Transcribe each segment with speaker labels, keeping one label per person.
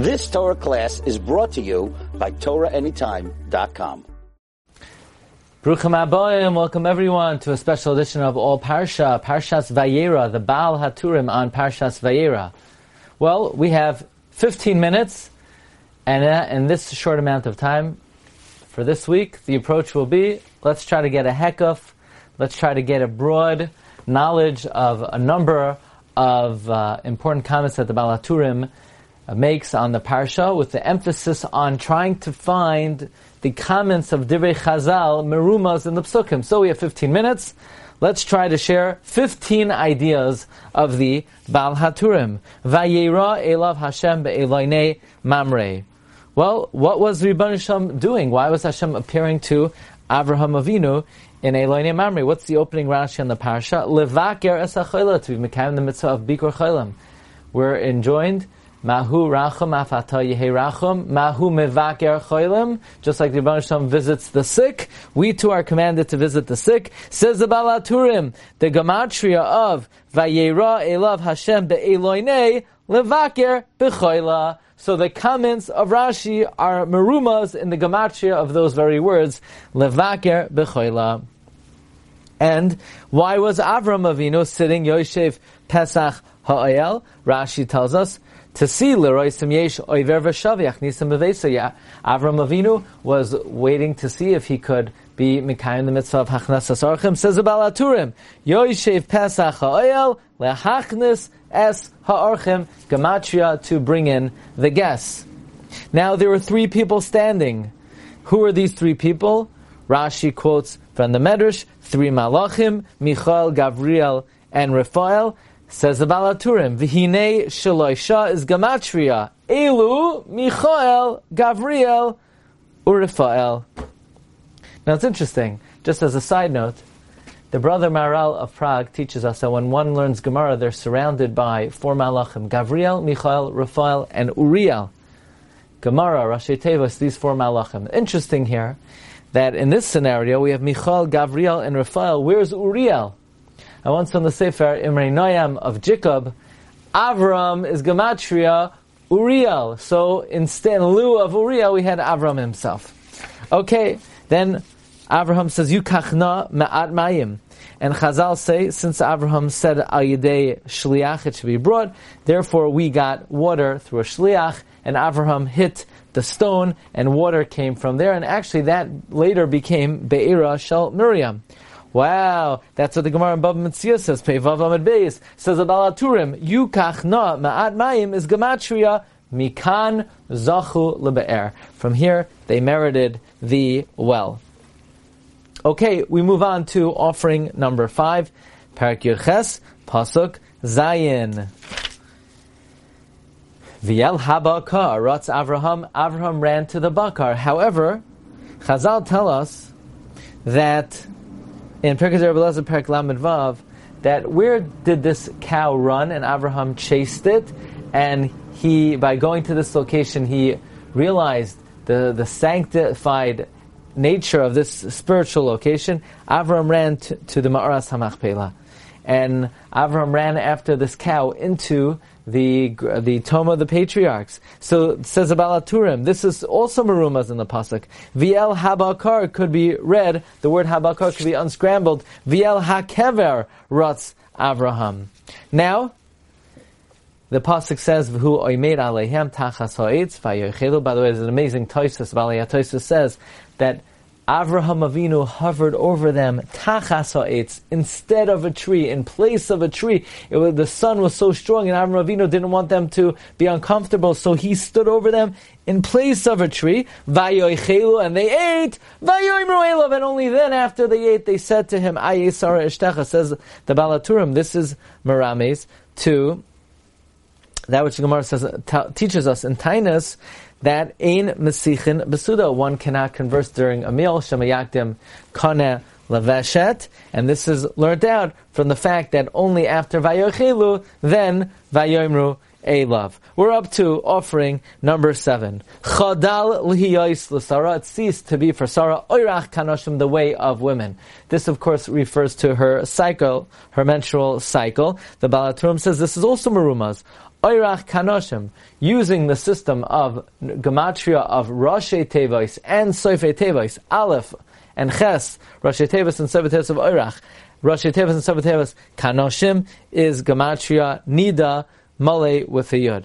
Speaker 1: This Torah class is brought to you by TorahAnytime.com.
Speaker 2: Bruchim Aboyim, welcome everyone to a special edition of All Parsha, Parshas Vayera, the Baal Haturim on Parshas Vayera. Well, we have 15 minutes, and uh, in this short amount of time, for this week, the approach will be, let's try to get a hekuf, let's try to get a broad knowledge of a number of uh, important comments that the Baal Haturim Uh, makes on the parsha with the emphasis on trying to find the comments of Divrei Chazal, Merumas, in the Psukim. So we have 15 minutes. Let's try to share 15 ideas of the Baal Haturim. Vayera elav Hashem be'eloine mamre. Well, what was Ribban Hashem doing? Why was Hashem appearing to Avraham Avinu in Eloine Mamre? What's the opening Rashi on the parsha? Levaker esachayla to be the mitzvah of Bikur Cholim. We're enjoined Mahu rachum afata yehe rachum. Mahu mevaker cholim. Just like the Rebbe Shalom visits the sick, we too are commanded to visit the sick. Says the Baal HaTurim, the gematria of Vayera elav Hashem be'eloine levaker bechoila. So the comments of Rashi are merumas in the gematria of those very words, levaker bechoila. And why was Avram Avinu sitting Yosef Pesach Ha'ayel? Rashi tells us to see Leroy Yesh Oiver V'Shaviach Nisam Bevesaya. Avram Avinu was waiting to see if he could be Mikayim the mitzvah of Hachnasas Orchim. Says Baal HaTurim, Yoishev Pesach Ha'oel Lehachnis Es Ha'archim Gematria to bring in the guests. Now there were three people standing. Who are these three people? Rashi quotes from the Medrash, three Malachim, Michael, Gavriel, and Raphael. Says the Baal HaTurim, Vihine Shaloisha is Gematria, Elu, Michael, Gavriel, Urifael. Now it's interesting, just as a side note, the brother Maharal of Prague teaches us that when one learns Gemara, they're surrounded by four malachim, Gavriel, Michael, Raphael, and Uriel. Gemara, Rashi Tevas, these four malachim. Interesting here that in this scenario we have Michael, Gavriel, and Raphael. Where's Uriel? I once on the Sefer Imre Noyam of Jacob, Avram is Gematria Uriel. So instead, in lieu of Uriel, we had Avram himself. Okay, then Avraham says, Yukachna ma'at mayim. And Chazal say, since Avraham said al shliach, it should be brought, therefore we got water through a shliach, and Avraham hit the stone, and water came from there, and actually that later became Be'ira Shel Miriam. Wow, that's what the Gemara in Bava Metzia says. Peivav Amud Beis says Baal HaTurim. Yukach na ma'at mayim is gematria mikan zachu lebe'er. From here, they merited the well. Okay, we move on to offering number five, Parak Yirches, Pasuk Zayin. Viel habakar, Ratz Avraham, Avraham ran to the bakar. However, Chazal tell us that in Perkaz Rebbe Perk Lamed Vav that where did this cow run? And Abraham chased it, and he by going to this location he realized the the sanctified nature of this spiritual location. Abraham ran to, to the Ma'aras Hamachpelah, and Abraham ran after this cow into the the Tome of the Patriarchs. So says Baal HaTurim. This is also Marumas in the pasuk. Viel Habakar could be read. The word Habakar could be unscrambled. Viel Hakever Ratz Avraham. Now. The pasuk says, "V'hu oimed alehem tachas ha'etz v'yochelu." By the way, there's an amazing Tosus. Valei Tosus says that Avraham Avinu hovered over them tachas instead of a tree, in place of a tree. Was, the sun was so strong, and Avraham Avinu didn't want them to be uncomfortable, so he stood over them in place of a tree. Vayoichelu, and they ate. Vayoimru and only then, after they ate, they said to him, Ayesara Ishtecha, says the Baal HaTurim. This is Merames to that which the Gemara says, t- teaches us in Tainus that ein mesichin besuda. One cannot converse during a meal. Shemayakdim kane leveshet, and this is learned out from the fact that only after vayochelu, then vayoimru Elav. We're up to offering number seven. Chadal lihiyais l'sara. It ceased to be for Sarah oirach kanoshim, the way of women. This, of course, refers to her cycle, her menstrual cycle. The Baal HaTurim says this is also marumas. Oirach Kanoshim, using the system of gematria of Rashi Tevois and Soife Tevois, Aleph and Ches, Rashi Tevois and Soife Tevois of Oirach, Rashi Tevois and Soife Tevois, Kanoshim is gematria Nida Male with a Yud.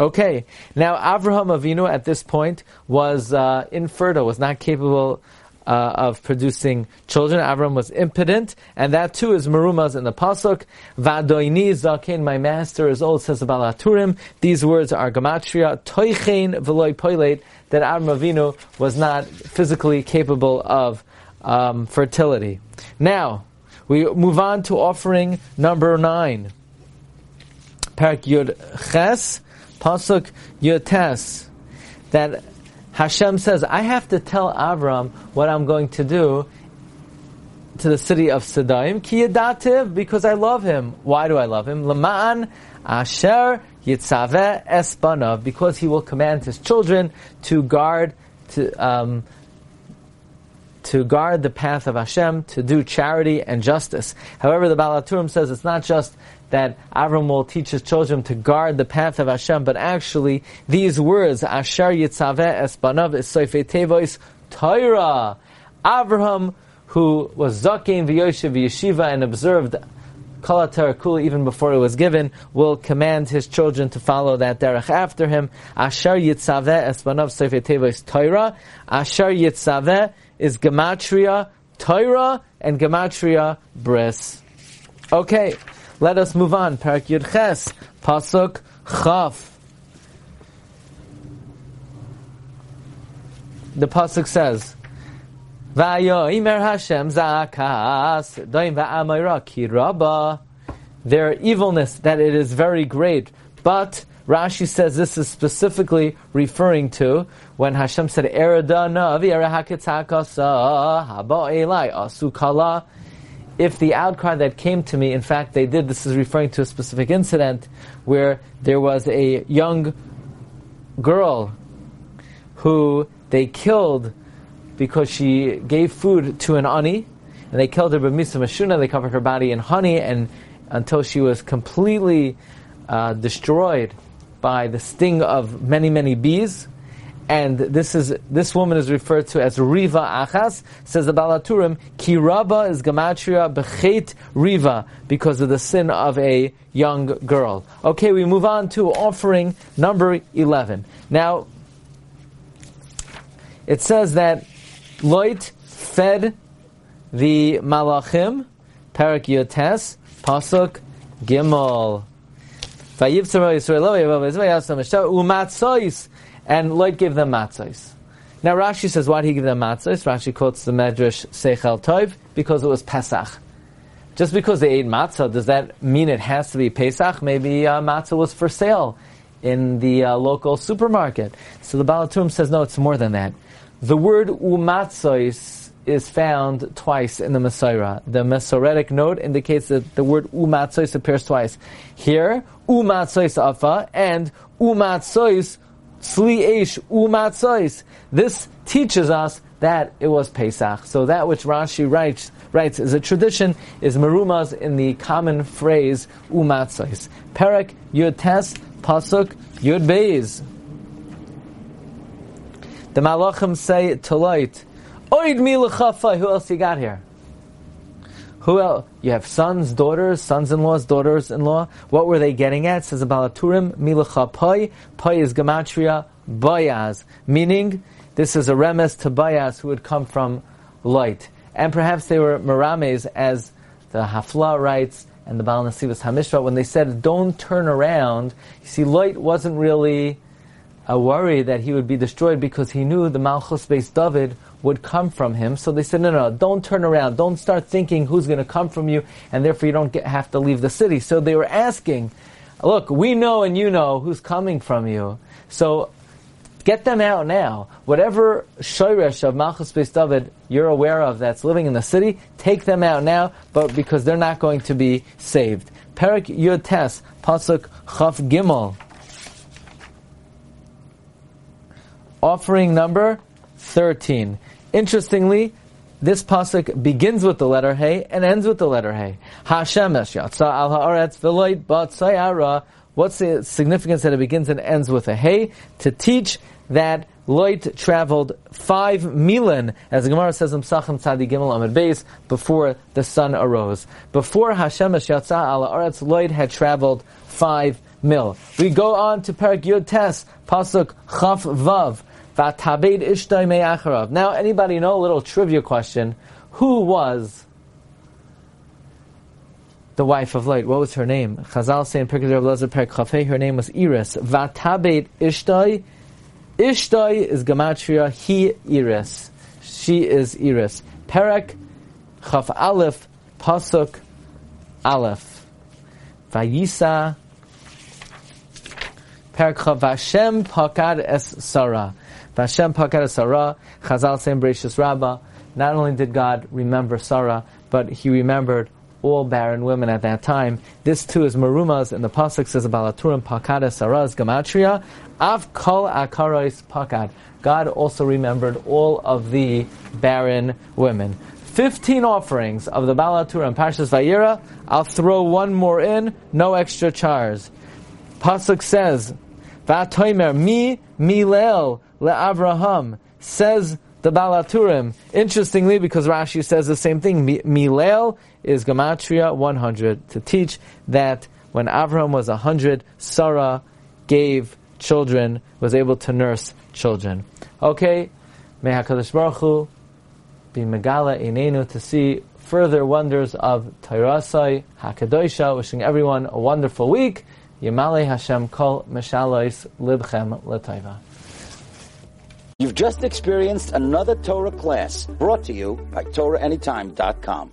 Speaker 2: Okay, now Avraham Avinu at this point was uh, infertile, was not capable uh, of producing children. Avram was impotent, and that too is marumas in the pasuk. Vadoini zaken, my master is old, says Baal HaTurim. These words are gematria toichen veloy poilate. That Avram Avinu was not physically capable of um, fertility. Now we move on to offering number nine. Parak Yud Ches, pasuk Yud Tes. That Hashem says, I have to tell Avram what I'm going to do to the city of Sedaim, ki yadativ, because I love him. Why do I love him? Lama'an asher yitzaveh espanav, because he will command his children to guard, to, um, to guard the path of Hashem, to do charity and justice. However, the Baal HaTurim says it's not just that Avram will teach his children to guard the path of Hashem, but actually these words, Asher Yitzaveh Espanav Esoife Tevois Torah. Avraham, who was Zakin V'Yoshev Yeshiva and observed Kala Tarakula even before it was given, will command his children to follow that derech after him. Asher Yitzaveh Espanav Soife Tevois Torah. Asher Yitzaveh is Gematria Torah and Gematria Bris. Okay. Let us move on. Parak Yud Ches, Pasuk Chaf. The Pasuk says, Vayoimer Hashem zakas, doim va'amayra kiraba. Their evilness, that it is very great. But Rashi says this is specifically referring to when Hashem said, asukala if the outcry that came to me, in fact, they did, this is referring to a specific incident where there was a young girl who they killed because she gave food to an ani, and they killed her b'misa mashuna, they covered her body in honey, and until she was completely uh, destroyed by the sting of many, many bees and this is this woman is referred to as Riva Achas. Says the Baal HaTurim, Kiraba is gematria bechet Riva because of the sin of a young girl. Okay, we move on to offering number eleven. Now, it says that Loit fed the Malachim, Parak Yotes, Pasuk Gimel. And Lot gave them matzos. Now Rashi says, why did he give them matzos? Rashi quotes the Medrash Seichel Tov because it was Pesach. Just because they ate matzah, does that mean it has to be Pesach? Maybe uh, matzah was for sale in the uh, local supermarket. So the Baal HaTurim says, no, it's more than that. The word umatzos is found twice in the Mesorah. The Masoretic note indicates that the word umatzos appears twice. Here, umatzos afa and umatzos Sli Esh This teaches us that it was Pesach. So that which Rashi writes, writes as a tradition is marumas in the common phrase umatzos. Perek Yud Tes Pasuk Yud Beis. The Malachim say to Lot, Oid mi Who else you got here? Who else? You have sons, daughters, sons-in-laws, daughters-in-law. What were they getting at? Says Baal HaTurim, milacha pai. Pai is gematria bayaz, meaning this is a remes to bayaz who would come from Lot. And perhaps they were marames, as the Hafla writes and the Baal Nesivos Hamishpat, when they said, don't turn around. You see, Lot wasn't really a worry that he would be destroyed because he knew the Malchus Beis David would come from him. So they said, no, no, don't turn around. Don't start thinking who's going to come from you, and therefore you don't get, have to leave the city. So they were asking, look, we know and you know who's coming from you. So get them out now. Whatever shoresh of Malchus Beis David you're aware of that's living in the city, take them out now, but because they're not going to be saved. Perik Yud Pasuk Chaf Gimel. Offering number 13. Interestingly, this pasuk begins with the letter Hey and ends with the letter Hey. Hashem yatsa al haaretz What's the significance that it begins and ends with a hey? To teach that Lot traveled five milan, as the Gemara says in Pesachim Tzadi Gimel Amud Beis, before the sun arose. Before Hashem Yatza ala Aretz, Lot had traveled five mil. We go on to Perak Yud Tes, Pasuk Chaf Vav. Now, anybody know a little trivia question? Who was the wife of Lot? What was her name? Chazal say in Perak Yud Perak her name was Iris. Vatabed Ishtay Ishtay is Gematria, he Iris. She is Iris. Perek, Chaf Aleph, Pasuk, Aleph. Vayisa, Perek Chaf Vashem Pakad Es Sarah. Vashem Pakad Es Sarah. Chazal saying Bereshis Rabbah. Not only did God remember Sarah, but He remembered all barren women at that time. This too is Marumas, and the Pasuk says about Laturim Es Sarah's Gematria, Av Kol Akarais Pakad. God also remembered all of the barren women. Fifteen offerings of the Balatur and Parshas Vayera. I'll throw one more in, no extra charge. Pasuk says, Vatoimer mi milel le'avraham. Says the Baal HaTurim. Interestingly, because Rashi says the same thing, Milel is Gematria 100, to teach that when Avraham was 100, Sarah gave children, was able to nurse children. Okay, may HaKadosh Baruch Hu be Megala Inenu to see further wonders of Tairasai HaKadoisha, wishing everyone a wonderful week. Yamale Hashem Kol Libchem.
Speaker 1: You've just experienced another Torah class brought to you by TorahAnytime.com.